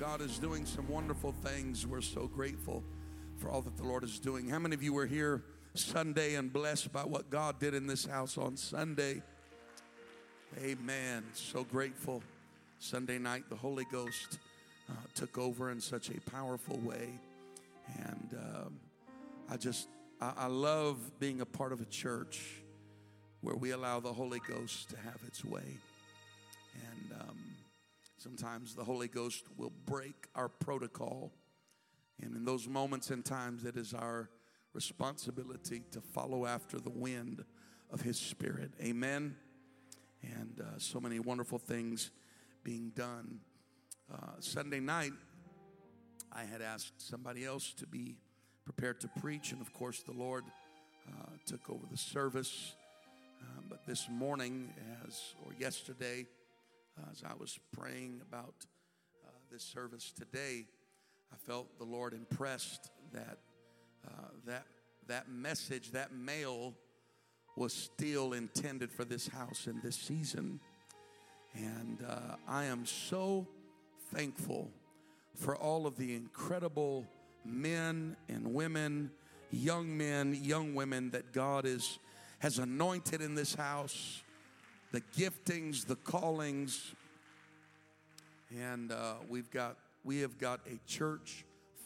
God is doing some wonderful things. We're so grateful for all that the Lord is doing. How many of you were here Sunday and blessed by what God did in this house on Sunday? Amen. So grateful. Sunday night, the Holy Ghost uh, took over in such a powerful way. And um, I just, I, I love being a part of a church where we allow the Holy Ghost to have its way. Sometimes the Holy Ghost will break our protocol. And in those moments and times, it is our responsibility to follow after the wind of His Spirit. Amen. And uh, so many wonderful things being done. Uh, Sunday night, I had asked somebody else to be prepared to preach, and of course, the Lord uh, took over the service. Um, but this morning, as or yesterday, as I was praying about uh, this service today, I felt the Lord impressed that uh, that that message, that mail, was still intended for this house in this season, and uh, I am so thankful for all of the incredible men and women, young men, young women that God is has anointed in this house the giftings, the callings, and uh, we've got we have got a church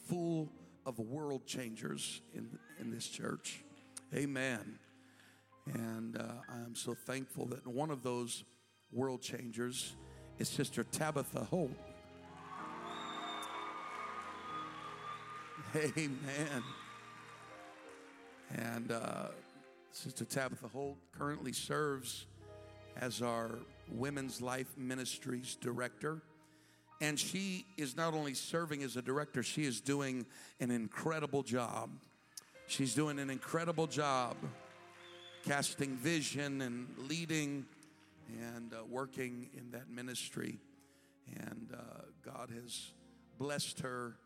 full of world changers in in this church. Amen. And uh, I'm so thankful that one of those world changers is Sister Tabitha Holt. Amen. And uh, Sister Tabitha Holt currently serves as our Women's Life Ministries director. And she is not only serving as a director, she is doing an incredible job. She's doing an incredible job casting vision and leading and uh, working in that ministry. And uh, God has blessed her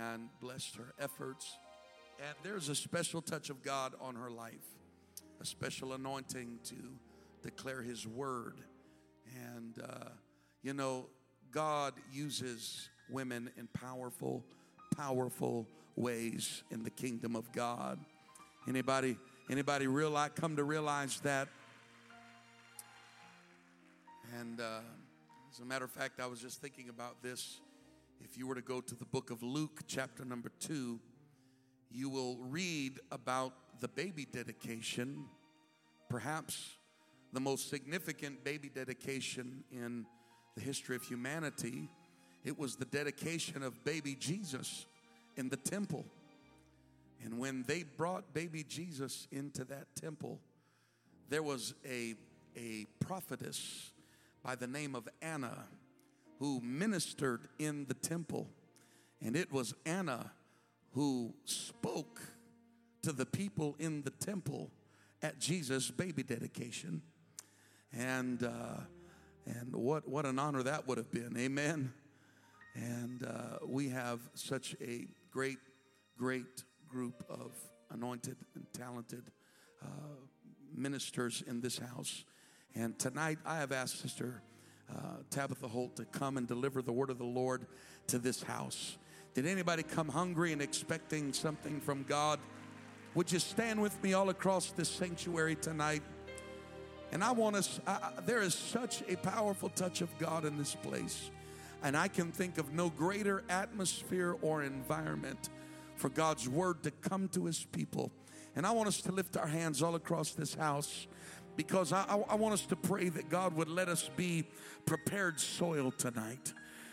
and blessed her efforts. And there's a special touch of God on her life, a special anointing to declare His word. And, uh, you know, God uses women in powerful, powerful ways in the kingdom of God. Anybody, anybody realize, come to realize that? And uh, as a matter of fact, I was just thinking about this. If you were to go to the book of Luke, chapter number two, you will read about the baby dedication, perhaps the most significant baby dedication in the history of humanity. It was the dedication of baby Jesus in the temple. And when they brought baby Jesus into that temple, there was a, a prophetess by the name of Anna who ministered in the temple. And it was Anna who spoke to the people in the temple at Jesus' baby dedication. And, uh, and what, what an honor that would have been. Amen. And uh, we have such a great, great group of anointed and talented uh, ministers in this house. And tonight I have asked Sister uh, Tabitha Holt to come and deliver the word of the Lord to this house. Did anybody come hungry and expecting something from God? Would you stand with me all across this sanctuary tonight? And I want us, there is such a powerful touch of God in this place. And I can think of no greater atmosphere or environment for God's word to come to his people. And I want us to lift our hands all across this house because I, I, I, want us to pray that God would let us be prepared soil tonight.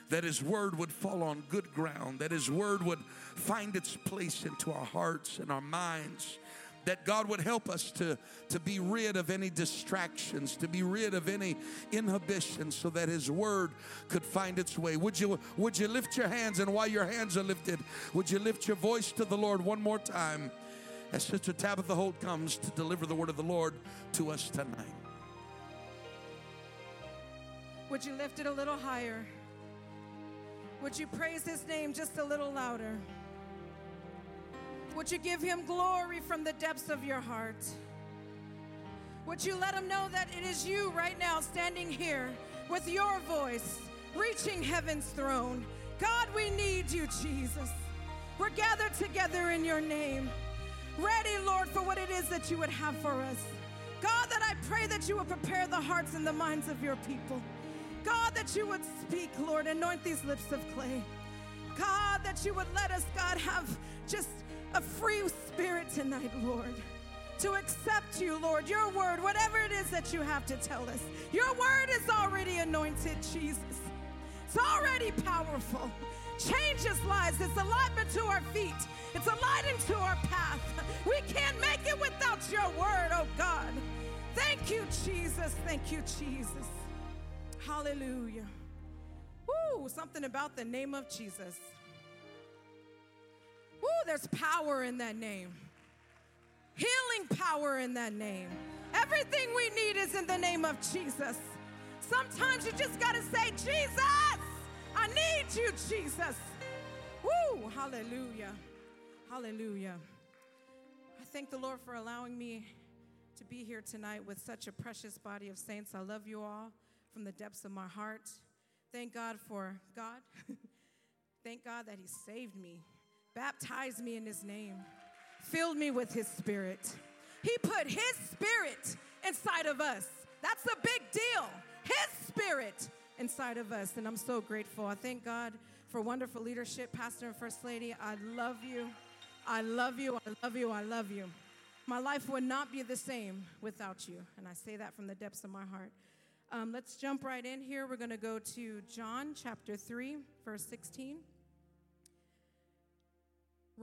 That His word would fall on good ground, that His word would find its place into our hearts and our minds, that God would help us to, to be rid of any distractions, to be rid of any inhibitions, so that His Word could find its way. Would you, would you lift your hands? And while your hands are lifted, would you lift your voice to the Lord one more time as Sister Tabitha Holt comes to deliver the Word of the Lord to us tonight? Would you lift it a little higher? Would you praise His name just a little louder? Would you give him glory from the depths of your heart? Would you let him know that it is you right now standing here with your voice, reaching heaven's throne, God, we need you, Jesus. We're gathered together in your name, ready, Lord, for what it is that you would have for us. God, that I pray that you would prepare the hearts and the minds of your people. God, that you would speak, Lord, anoint these lips of clay. God, that you would let us, God, have just a free spirit tonight, Lord, to accept you, Lord, your word, whatever it is that you have to tell us. Your word is already anointed, Jesus. It's already powerful. Changes lives. It's a light unto our feet. It's a light into our path. We can't make it without your word, oh God. Thank you, Jesus. Thank you, Jesus. Hallelujah. Woo, something about the name of Jesus. Woo, there's power in that name. Healing power in that name. Everything we need is in the name of Jesus. Sometimes you just got to say, Jesus, I need you, Jesus. Woo, hallelujah. Hallelujah. I thank the Lord for allowing me to be here tonight with such a precious body of saints. I love you all from the depths of my heart. Thank God for God. Thank God that He saved me, baptized me in His name, filled me with His Spirit. He put His Spirit inside of us. That's a big deal. His Spirit inside of us. And I'm so grateful. I thank God for wonderful leadership, Pastor and First Lady. I love you. I love you. I love you. I love you. My life would not be the same without you. And I say that from the depths of my heart. Um, let's jump right in here. We're going to go to John chapter 3, verse 16.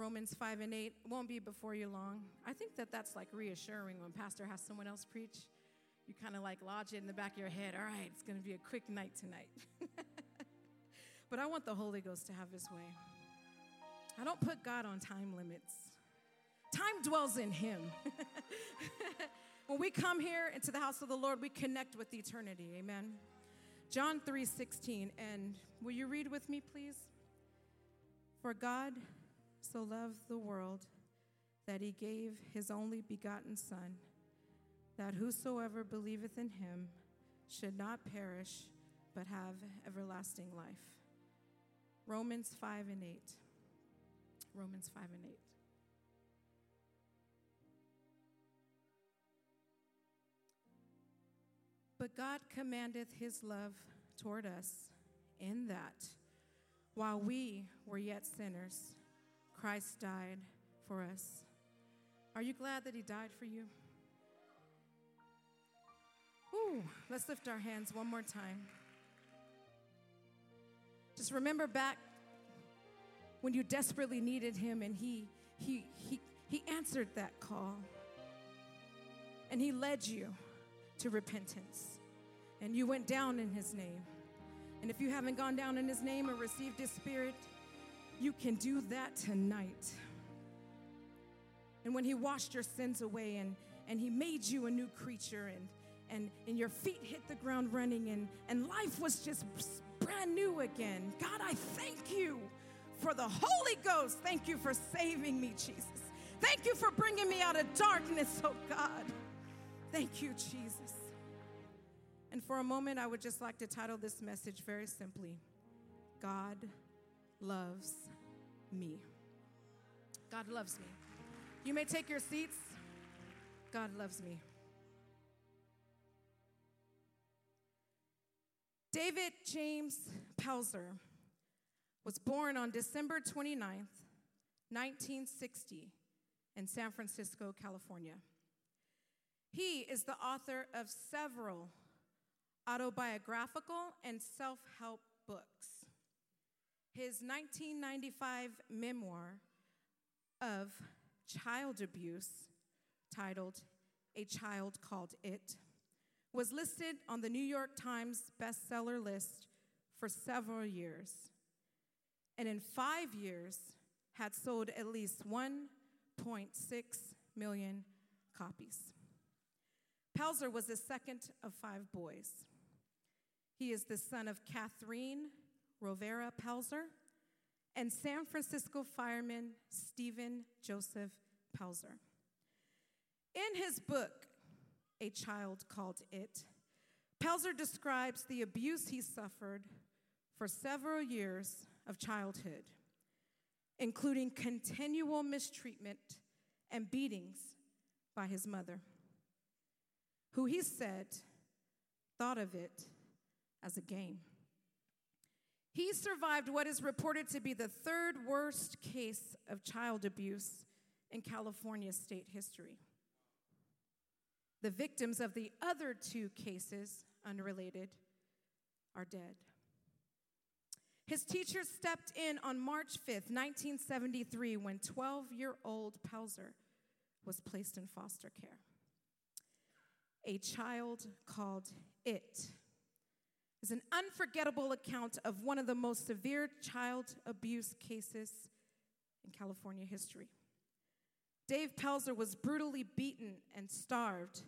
Romans 5 and 8 won't be before you long. I think that that's like reassuring when pastor has someone else preach. You kind of like lodge it in the back of your head. All right, it's going to be a quick night tonight. but I want the Holy Ghost to have his way. I don't put God on time limits. Time dwells in him. when we come here into the house of the Lord, we connect with eternity. Amen. John 3:16 and will you read with me please? For God so loved the world that he gave his only begotten son that whosoever believeth in him should not perish but have everlasting life. Romans 5 and 8. Romans 5 and 8. But God commandeth his love toward us in that while we were yet sinners, Christ died for us. Are you glad that he died for you? Ooh, let's lift our hands one more time. Just remember back when you desperately needed him and he he he he answered that call. And he led you to repentance. And you went down in his name. And if you haven't gone down in his name or received his spirit, you can do that tonight. And when he washed your sins away and, and he made you a new creature and, and, and your feet hit the ground running and, and life was just brand new again. God, I thank you for the Holy Ghost. Thank you for saving me, Jesus. Thank you for bringing me out of darkness, oh God. Thank you, Jesus. And for a moment, I would just like to title this message very simply God loves me. God loves me. You may take your seats. God loves me. David James Pelzer was born on December 29th, 1960, in San Francisco, California. He is the author of several autobiographical and self help books. His 1995 memoir of child abuse, titled A Child Called It, was listed on the New York Times bestseller list for several years, and in five years had sold at least 1.6 million copies. Pelzer was the second of five boys. He is the son of Kathleen Rovera Pelzer and San Francisco fireman Stephen Joseph Pelzer. In his book, A Child Called It, Pelzer describes the abuse he suffered for several years of childhood, including continual mistreatment and beatings by his mother, who he said thought of it as a game. He survived what is reported to be the third worst case of child abuse in California state history. The victims of the other two cases, unrelated, are dead. His teacher stepped in on March 5th, 1973, when 12 year old Pelzer was placed in foster care. A child called It is an unforgettable account of one of the most severe child abuse cases in California history. Dave Pelzer was brutally beaten and starved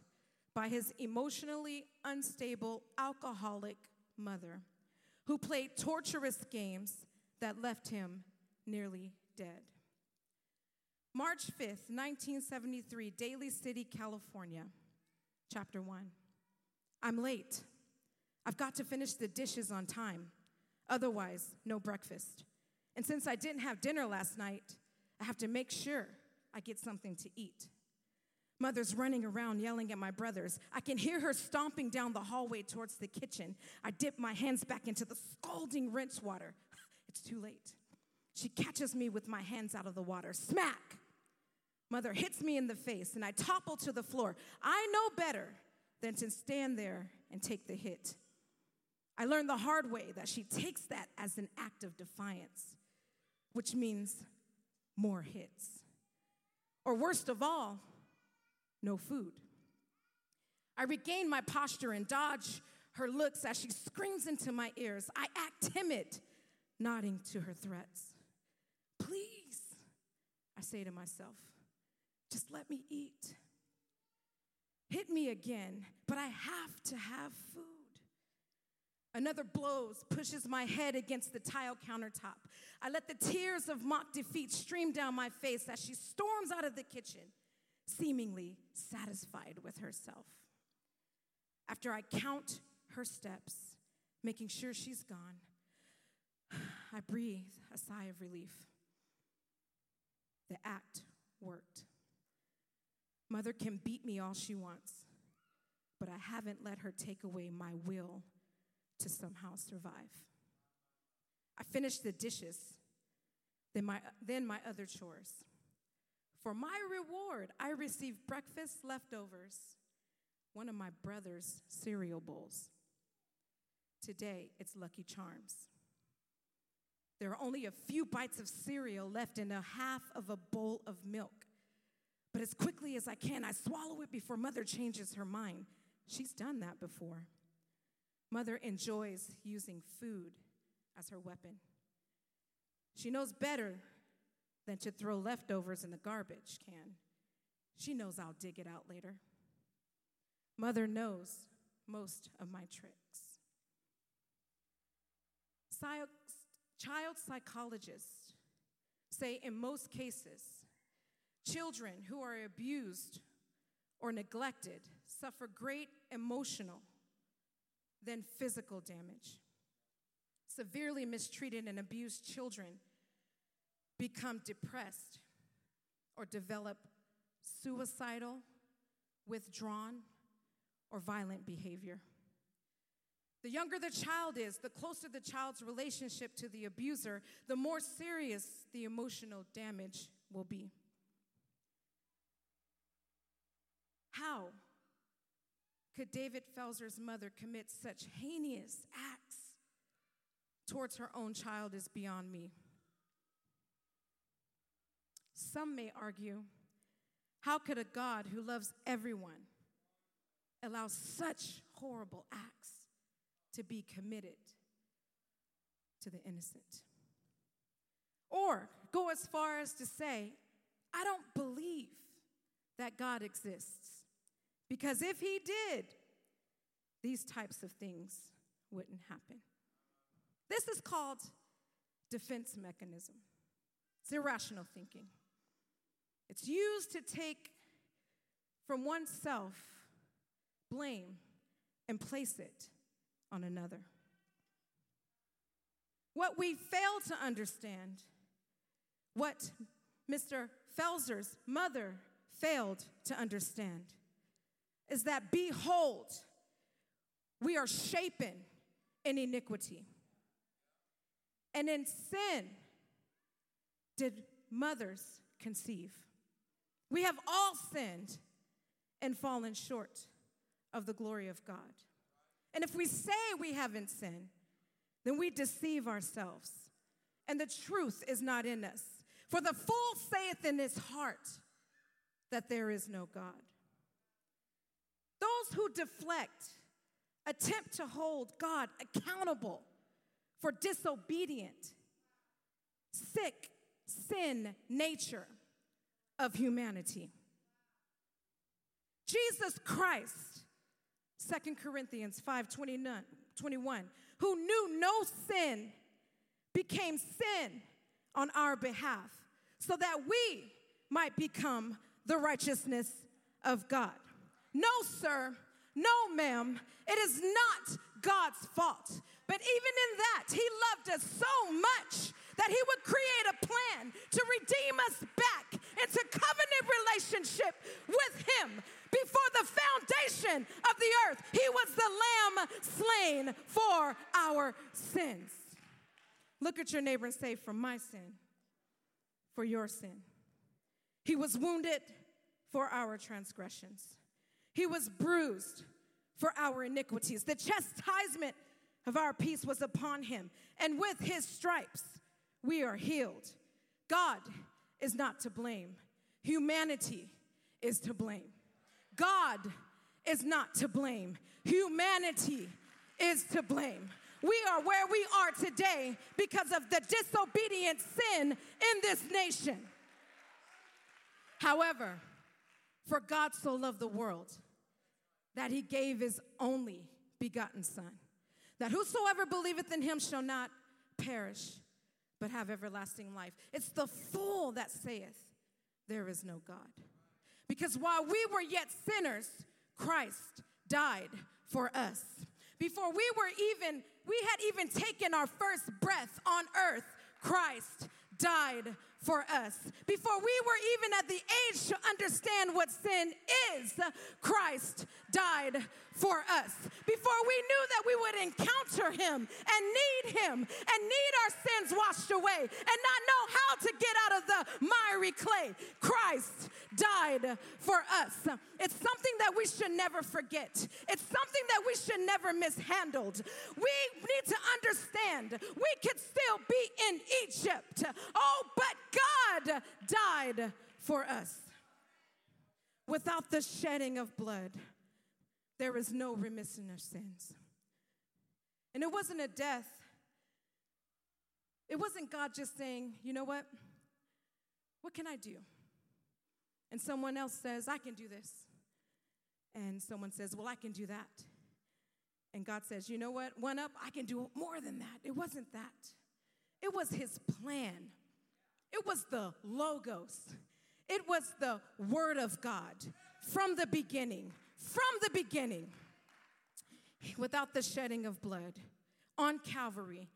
by his emotionally unstable alcoholic mother, who played torturous games that left him nearly dead. March 5th, 1973, Daly City, California, chapter 1. I'm late. I've got to finish the dishes on time. Otherwise, no breakfast. And since I didn't have dinner last night, I have to make sure I get something to eat. Mother's running around yelling at my brothers. I can hear her stomping down the hallway towards the kitchen. I dip my hands back into the scalding rinse water. It's too late. She catches me with my hands out of the water. Smack! Mother hits me in the face and I topple to the floor. I know better than to stand there and take the hit. I learned the hard way that she takes that as an act of defiance, which means more hits. Or worst of all, no food. I regain my posture and dodge her looks as she screams into my ears. I act timid, nodding to her threats. Please, I say to myself, just let me eat. Hit me again, but I have to have food. Another blows, pushes my head against the tile countertop. I let the tears of mock defeat stream down my face as she storms out of the kitchen, seemingly satisfied with herself. After I count her steps, making sure she's gone, I breathe a sigh of relief. The act worked. Mother can beat me all she wants, but I haven't let her take away my will to somehow survive. I finished the dishes, then my, then my other chores. For my reward, I received breakfast leftovers, one of my brother's cereal bowls. Today, it's Lucky Charms. There are only a few bites of cereal left in a half of a bowl of milk. But as quickly as I can, I swallow it before mother changes her mind. She's done that before. Mother enjoys using food as her weapon. She knows better than to throw leftovers in the garbage can. She knows I'll dig it out later. Mother knows most of my tricks. child psychologists say in most cases, children who are abused or neglected suffer great emotional than physical damage. Severely mistreated and abused children become depressed or develop suicidal, withdrawn, or violent behavior. The younger the child is, the closer the child's relationship to the abuser, the more serious the emotional damage will be. How could David Pelzer's mother commit such heinous acts towards her own child is beyond me. Some may argue how could a God who loves everyone allow such horrible acts to be committed to the innocent? Or go as far as to say, I don't believe that God exists. Because if he did, these types of things wouldn't happen. This is called defense mechanism. It's irrational thinking. It's used to take from oneself blame and place it on another. What we fail to understand, what Mr. Pelzer's mother failed to understand, is that behold, we are shapen in iniquity. And in sin did mothers conceive. We have all sinned and fallen short of the glory of God. And if we say we haven't sinned, then we deceive ourselves, and the truth is not in us. For the fool saith in his heart that there is no God. Those who deflect attempt to hold God accountable for disobedient, sick, sin nature of humanity. Jesus Christ, 2 Corinthians 5 21, who knew no sin, became sin on our behalf so that we might become the righteousness of God. No, sir, no, ma'am, it is not God's fault. But even in that, He loved us so much that He would create a plan to redeem us back into covenant relationship with Him. Before the foundation of the earth, He was the lamb slain for our sins. Look at your neighbor and say, For my sin, for your sin. He was wounded for our transgressions. He was bruised for our iniquities. The chastisement of our peace was upon him, and with his stripes we are healed. God is not to blame, humanity is to blame. God is not to blame, humanity is to blame. We are where we are today because of the disobedient sin in this nation. However, for God so loved the world that he gave his only begotten Son, that whosoever believeth in him shall not perish, but have everlasting life. It's the fool that saith, There is no God. Because while we were yet sinners, Christ died for us. Before we were even, we had even taken our first breath on earth, Christ died for us. Before we were even at the age to understand what sin is, Christ died for us. Before we knew that we would encounter him and need him and need our sins washed away and not know how to get out of the miry clay, Christ died for us. It's something that we should never forget. It's something that we should never mishandle. We need to understand we could still be in Egypt. Died for us. Without the shedding of blood, there is no remission of sins. And it wasn't a death. It wasn't God just saying, you know what? What can I do? And someone else says, I can do this. And someone says, well, I can do that. And God says, you know what? One up, I can do more than that. It wasn't that. It was his plan. It was the logos. It was the word of God from the beginning. From the beginning. Without the shedding of blood on Calvary,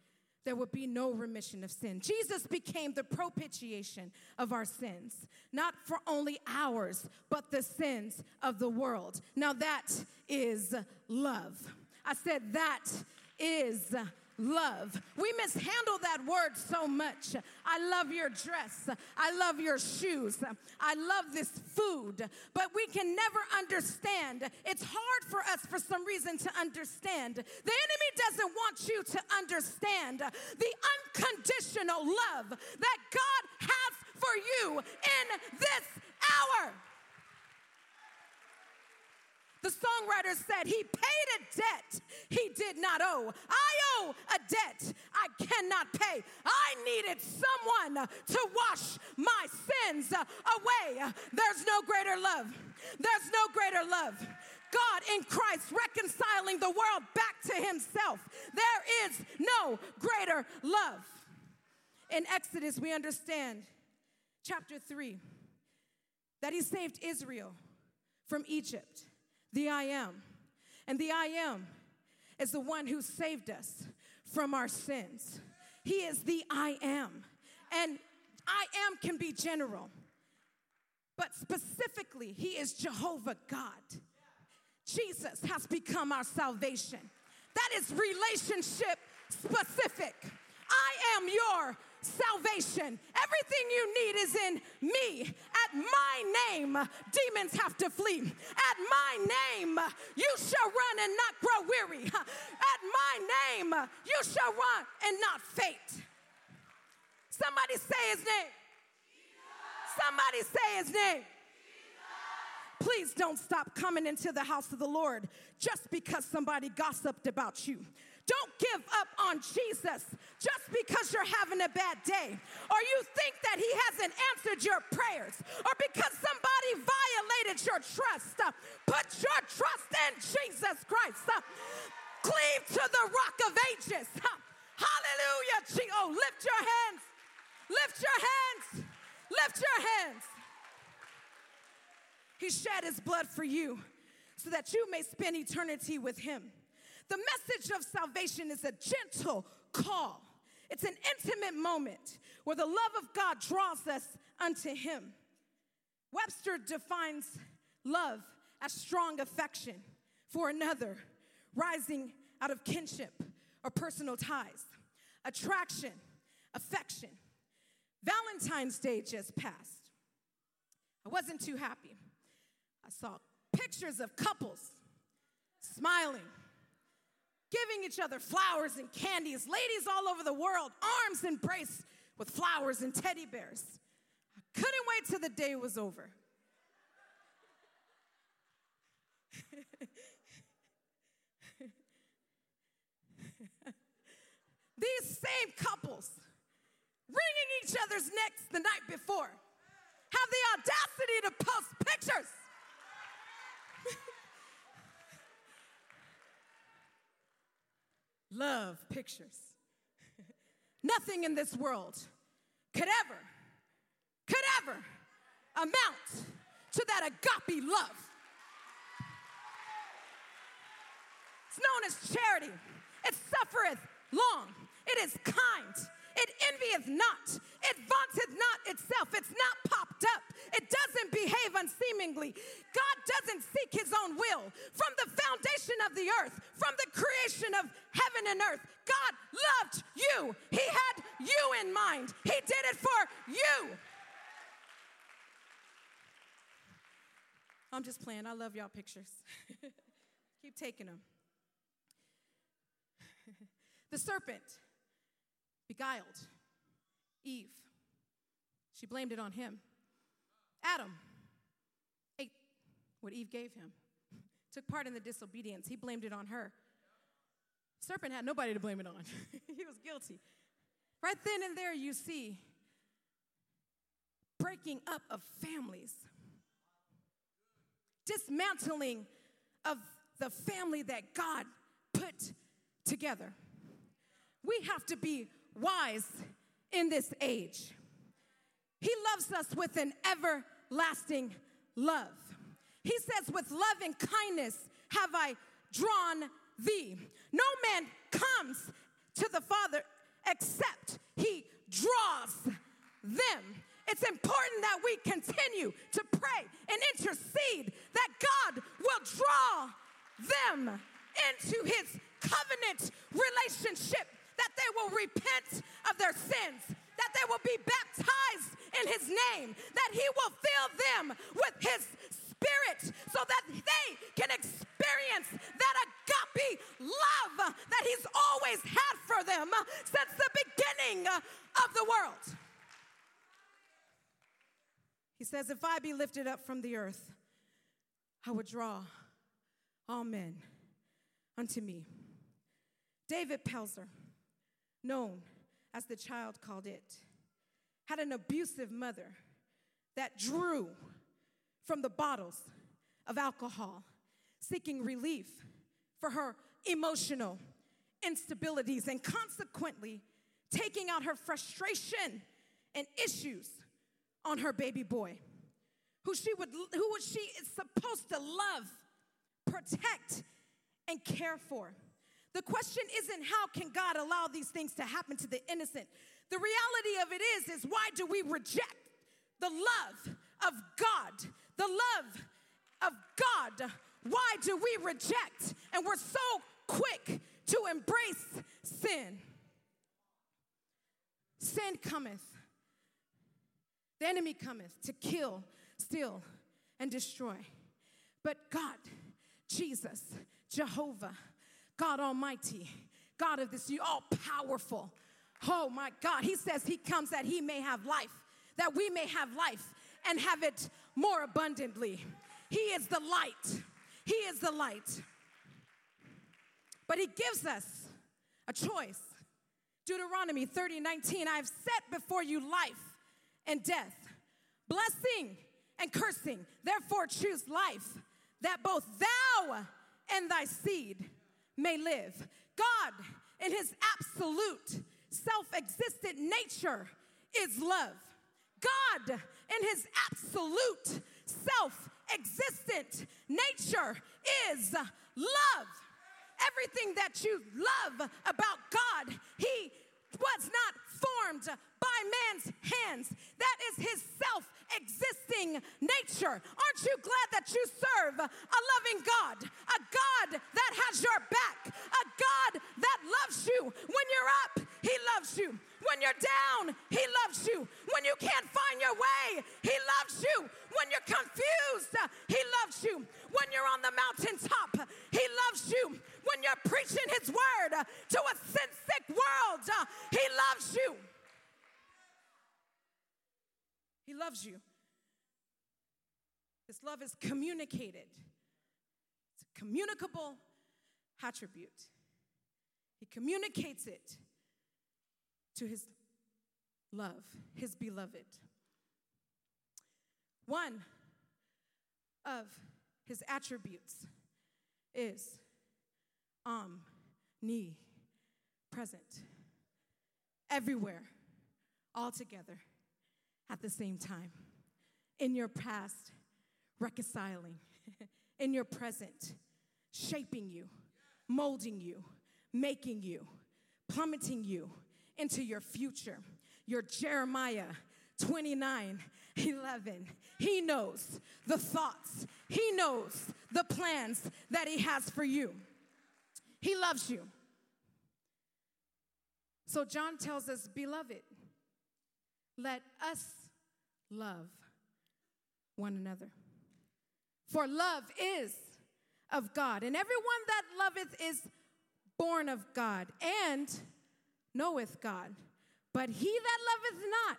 there would be no remission of sin. Jesus became the propitiation of our sins, not for only ours, but the sins of the world. Now that is love. I said that is love. We mishandle that word so much. I love your dress. I love your shoes. I love this food. But we can never understand. It's hard for us for some reason to understand. The enemy doesn't want you to understand the unconditional love that God has for you in this hour. The songwriter said, He paid a debt he did not owe. I owe a debt I cannot pay. I needed someone to wash my sins away. There's no greater love. There's no greater love. God in Christ reconciling the world back to himself. There is no greater love. In Exodus, we understand, chapter 3, that he saved Israel from Egypt the I am. And the I am is the one who saved us from our sins. He is the I am. And I am can be general, but specifically, He is Jehovah God. Jesus has become our salvation. That is relationship specific. I am your salvation. Everything you need is in me. At my name, demons have to flee. At my name, you shall run and not grow weary. At my name, you shall run and not faint. Somebody say his name. Somebody say his name. Please don't stop coming into the house of the Lord just because somebody gossiped about you. Don't give up on Jesus just because you're having a bad day or you think that he hasn't answered your prayers or because somebody violated your trust. Put your trust in Jesus Christ. Cleave to the rock of ages. Hallelujah. Oh, lift your hands. Lift your hands. Lift your hands. He shed his blood for you so that you may spend eternity with him. The message of salvation is a gentle call. It's an intimate moment where the love of God draws us unto him. Webster defines love as strong affection for another, rising out of kinship or personal ties, attraction, affection. Valentine's Day just passed. I wasn't too happy. I saw pictures of couples smiling, giving each other flowers and candies, ladies all over the world, arms embraced with flowers and teddy bears. I couldn't wait till the day was over. These same couples wringing each other's necks the night before have the audacity to post pictures love pictures. Nothing in this world could ever, could ever amount to that agape love. It's known as charity. It suffereth long. It is kind. It envieth not. It vaunteth not itself. It's not popped up. It doesn't behave unseemingly. God doesn't seek his own will. From the foundation of the earth, from the creation of heaven and earth, God loved you. He had you in mind. He did it for you. I'm just playing. I love y'all pictures. Keep taking them. the serpent beguiled Eve. She blamed it on him. Adam ate what Eve gave him, took part in the disobedience. He blamed it on her. Serpent had nobody to blame it on, he was guilty. Right then and there, you see breaking up of families, dismantling of the family that God put together. We have to be wise in this age. He loves us with an everlasting love. He says, With love and kindness have I drawn thee. No man comes to the Father except he draws them. It's important that we continue to pray and intercede that God will draw them into his covenant relationship that they will repent of their sins, that they will be baptized in his name, that he will fill them with his spirit so that they can experience that agape love that he's always had for them since the beginning of the world. He says, If I be lifted up from the earth, I would draw all men unto me. David Pelzer known as the child called it, had an abusive mother that drew from the bottles of alcohol, seeking relief for her emotional instabilities and consequently taking out her frustration and issues on her baby boy who she would who was she is supposed to love protect and care for The question isn't how can God allow these things to happen to the innocent? The reality of it is is why do we reject the love of God? The love of God. Why do we reject and we're so quick to embrace sin? Sin cometh. The enemy cometh to kill, steal, and destroy. But God, Jesus, Jehovah, God Almighty, God of this, you all powerful. Oh my God, He says He comes that He may have life, that we may have life and have it more abundantly. He is the light. He is the light. But He gives us a choice. Deuteronomy 30 19, I've set before you life and death, blessing and cursing. Therefore, choose life that both thou and thy seed may live. God, in his absolute self existent nature, is love. God, in his absolute self existent nature, is love. Everything that you love about God, he was not formed by man's hands. That is his self existing nature. Aren't you glad that you serve a loving God, a God that has your back, a God that loves you? When you're up, he loves you. When you're down, he loves you. When you can't find your way, he loves you. When you're confused, he loves you. When you're on the mountaintop, he loves you. When you're preaching his word to a sin sick world, he loves you. He loves you. This love is communicated, it's a communicable attribute. He communicates it to his love, his beloved. One of his attributes is omnipresent, everywhere, all together at the same time. In your past, reconciling. In your present, shaping you, molding you, making you, plummeting you into your future. Your Jeremiah 29 11. He knows the thoughts, He knows the plans that He has for you. He loves you. So John tells us, Beloved, let us love one another. For love is of God, and everyone that loveth is born of God and knoweth God. But he that loveth not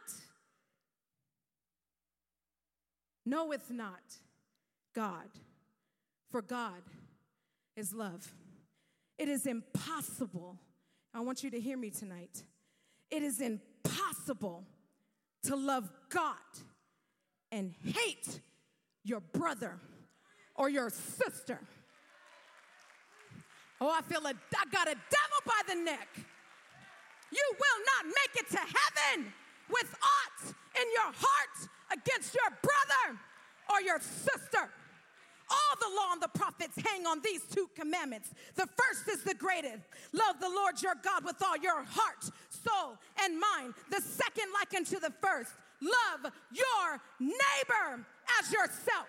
knoweth not God, for God is love. It is impossible. I want you to hear me tonight. It is impossible to love God and hate your brother or your sister. Oh, I feel a, I got a devil by the neck. You will not make it to heaven with aught in your heart against your brother or your sister. All the law and the prophets hang on these two commandments. The first is the greatest love the Lord your God with all your heart, soul, and mind. The second, like unto the first, love your neighbor as yourself.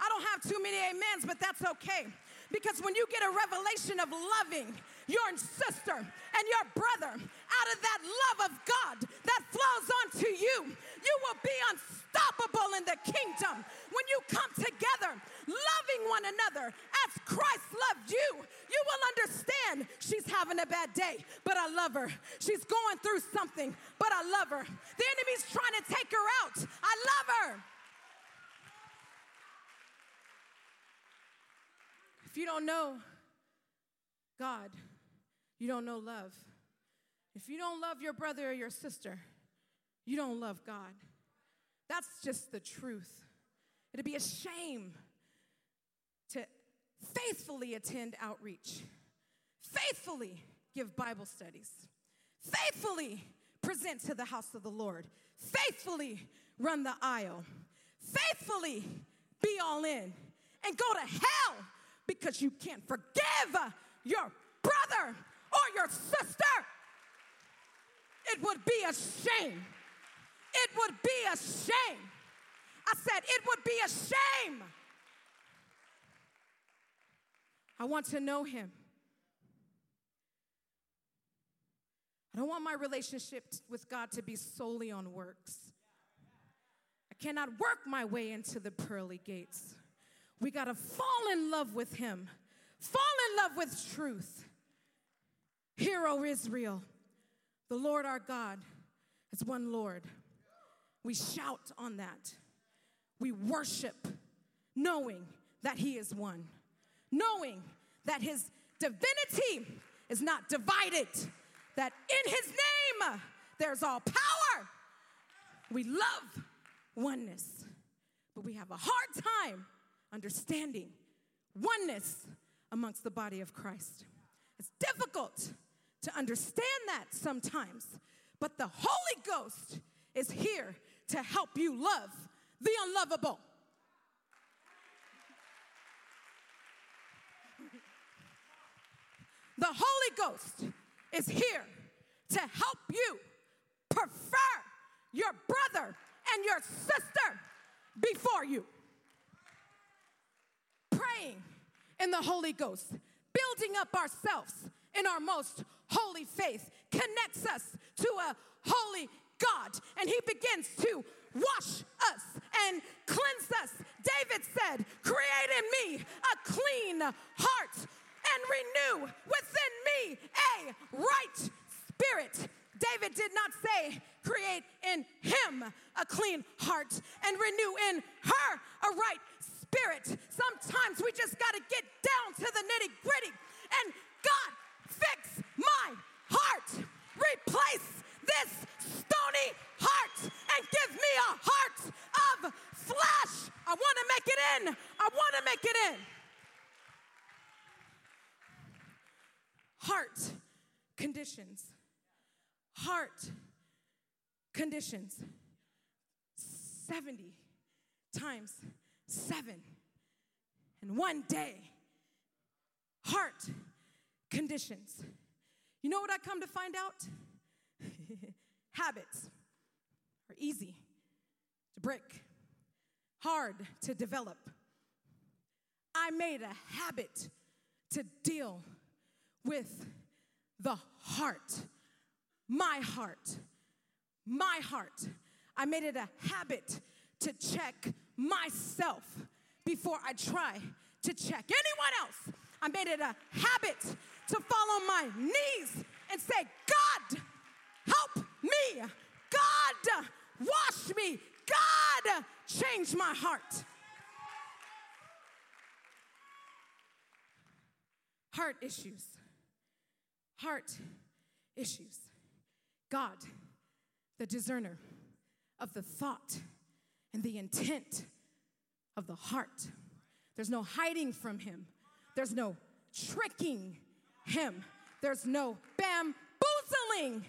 I don't have too many amens, but that's okay. Because when you get a revelation of loving your sister and your brother out of that love of God that flows onto you, you will be unstoppable in the kingdom. When you come together, loving one another as Christ loved you, you will understand she's having a bad day, but I love her. She's going through something, but I love her. The enemy's trying to take her out. I love her. If you don't know God, you don't know love. If you don't love your brother or your sister, you don't love God. That's just the truth. It'd be a shame to faithfully attend outreach, faithfully give Bible studies, faithfully present to the house of the Lord, faithfully run the aisle, faithfully be all in, and go to hell because you can't forgive your brother or your sister. It would be a shame. It would be a shame. I said, it would be a shame. I want to know him. I don't want my relationship with God to be solely on works. I cannot work my way into the pearly gates. We got to fall in love with Him, fall in love with truth. Hero Israel, the Lord our God is one Lord. We shout on that. We worship knowing that He is one, knowing that His divinity is not divided that in his name there's all power. We love oneness, but we have a hard time understanding oneness amongst the body of Christ. It's difficult to understand that sometimes, but the Holy Ghost is here to help you love the unlovable. The Holy Ghost is here to help you prefer your brother and your sister before you. Praying in the Holy Ghost, building up ourselves in our most holy faith, connects us to a holy God, and He begins to wash us and cleanse us. David said, Create in me a clean heart and renew within me a right spirit. David did not say, create in him a clean heart and renew in her a right spirit. Sometimes we just got to get down to the nitty gritty and God, fix my heart. Replace this stony heart and give me a heart of flesh. I want to make it in. I want to make it in. heart conditions. Heart conditions. 70 times seven. And one day, heart conditions. You know what I come to find out? Habits are easy to break, hard to develop. I made a habit to deal with the heart. My heart. My heart. I made it a habit to check myself before I try to check anyone else. I made it a habit to fall on my knees and say, God, help me. God, wash me. God, change my heart. Heart issues heart issues. God, the discerner of the thought and the intent of the heart. There's no hiding from him, there's no tricking him, there's no bamboozling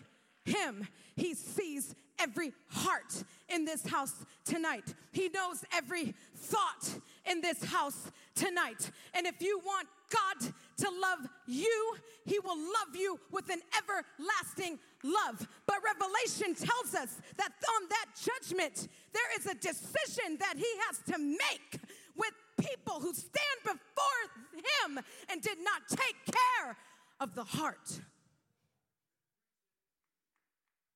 him. He sees every heart in this house tonight. He knows every thought in this house tonight. And if you want God to love you, He will love you with an everlasting love. But Revelation tells us that on that judgment, there is a decision that He has to make with people who stand before Him and did not take care of the heart.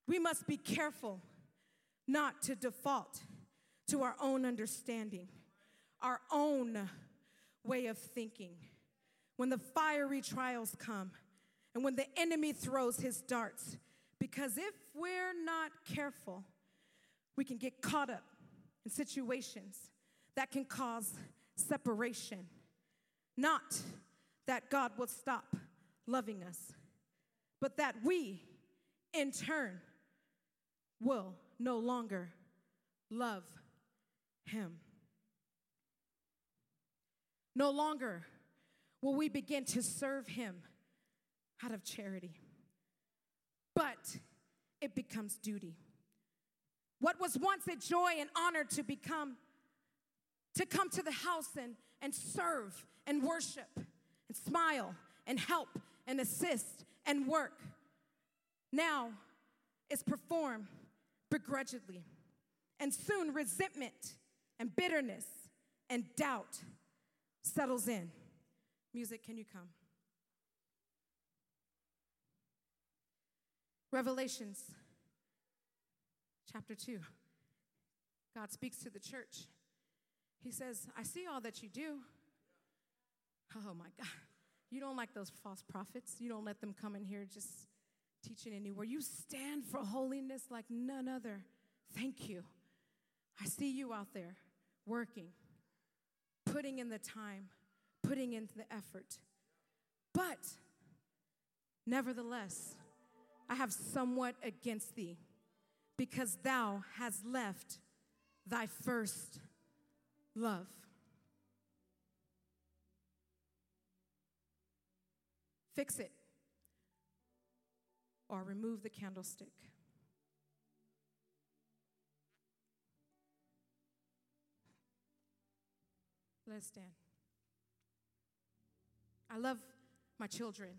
We must be careful not to default to our own understanding, our own way of thinking. When the fiery trials come and when the enemy throws his darts, because if we're not careful, we can get caught up in situations that can cause separation. Not that God will stop loving us, but that we, in turn, will no longer love him. No longer will we begin to serve him out of charity, but it becomes duty. What was once a joy and honor to become, to come to the house and, and serve and worship and smile and help and assist and work now is performed begrudgingly. And soon resentment and bitterness and doubt settles in. Music, can you come? Revelations chapter 2. God speaks to the church. He says, I see all that you do. Oh my God. You don't like those false prophets. You don't let them come in here just teaching anywhere. You stand for holiness like none other. Thank you. I see you out there working, putting in the time, putting in the effort. But nevertheless, I have somewhat against thee, because thou hast left thy first love. Fix it or remove the candlestick. Let's stand. I love my children.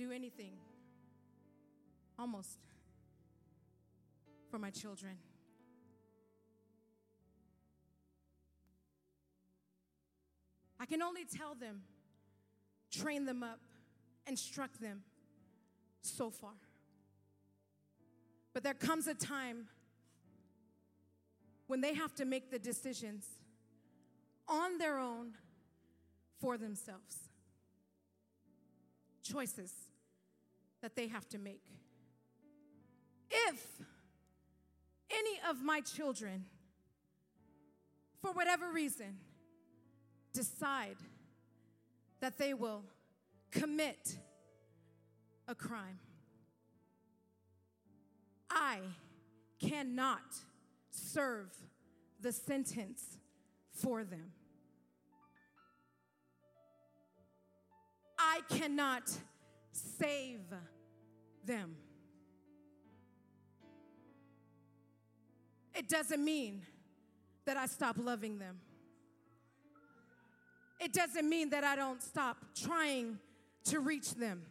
do anything, almost, for my children. I can only tell them, train them up, instruct them so far. But there comes a time when they have to make the decisions on their own for themselves. Choices that they have to make. If any of my children, for whatever reason, decide that they will commit a crime, I cannot serve the sentence for them. I cannot save them. It doesn't mean that I stop loving them. It doesn't mean that I don't stop trying to reach them.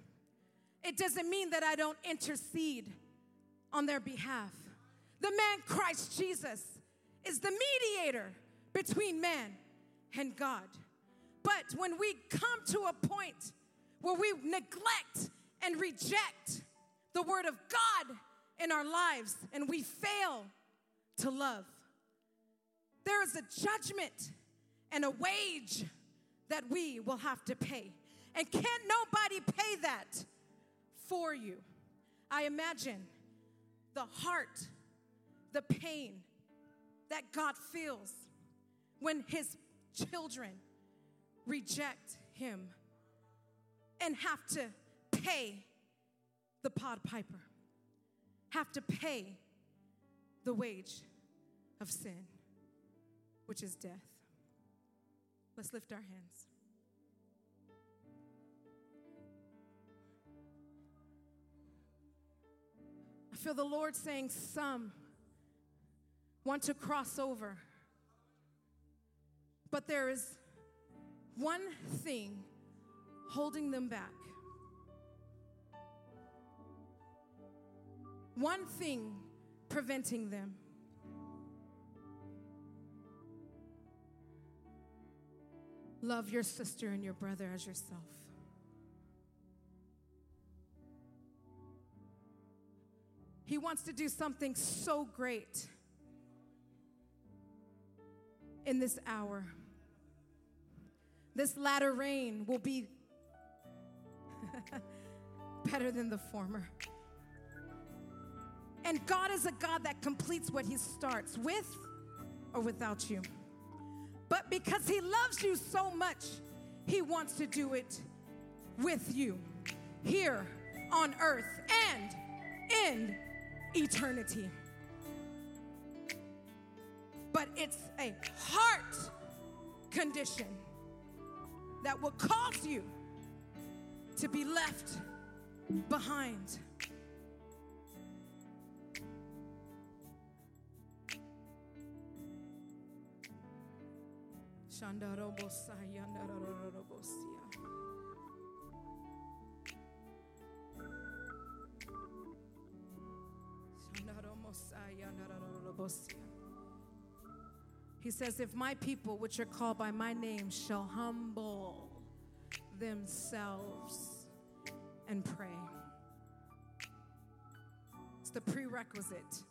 It doesn't mean that I don't intercede on their behalf. The man Christ Jesus is the mediator between man and God. But when we come to a point where we neglect and reject the word of God in our lives and we fail to love, there is a judgment and a wage that we will have to pay. And can't nobody pay that for you. I imagine the heart, the pain that God feels when his children reject him and have to pay the Pied Piper, have to pay the wage of sin, which is death. Let's lift our hands. I feel the Lord saying, Some want to cross over, but there is one thing holding them back. One thing preventing them. Love your sister and your brother as yourself. He wants to do something so great in this hour. This latter rain will be better than the former. And God is a God that completes what He starts with or without you. But because He loves you so much, He wants to do it with you here on earth and in eternity. But it's a heart condition that will cause you to be left behind. He says, If my people, which are called by my name, shall humble themselves and pray. It's the prerequisite.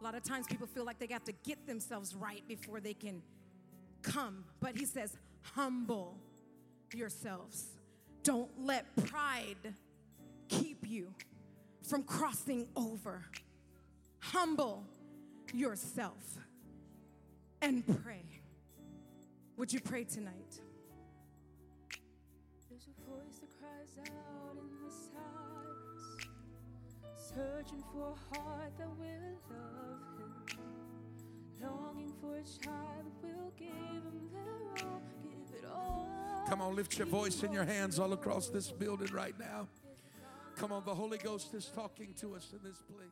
A lot of times people feel like they have to get themselves right before they can come. But he says, humble yourselves. Don't let pride keep you from crossing over. Humble yourself and pray. Would you pray tonight? There's a voice that cries out in the silence, searching for a heart that will love him, longing for a child will give him their all, give it all. Come on, lift your voice and your hands all across this building right now. Come on, the Holy Ghost is talking to us in this place.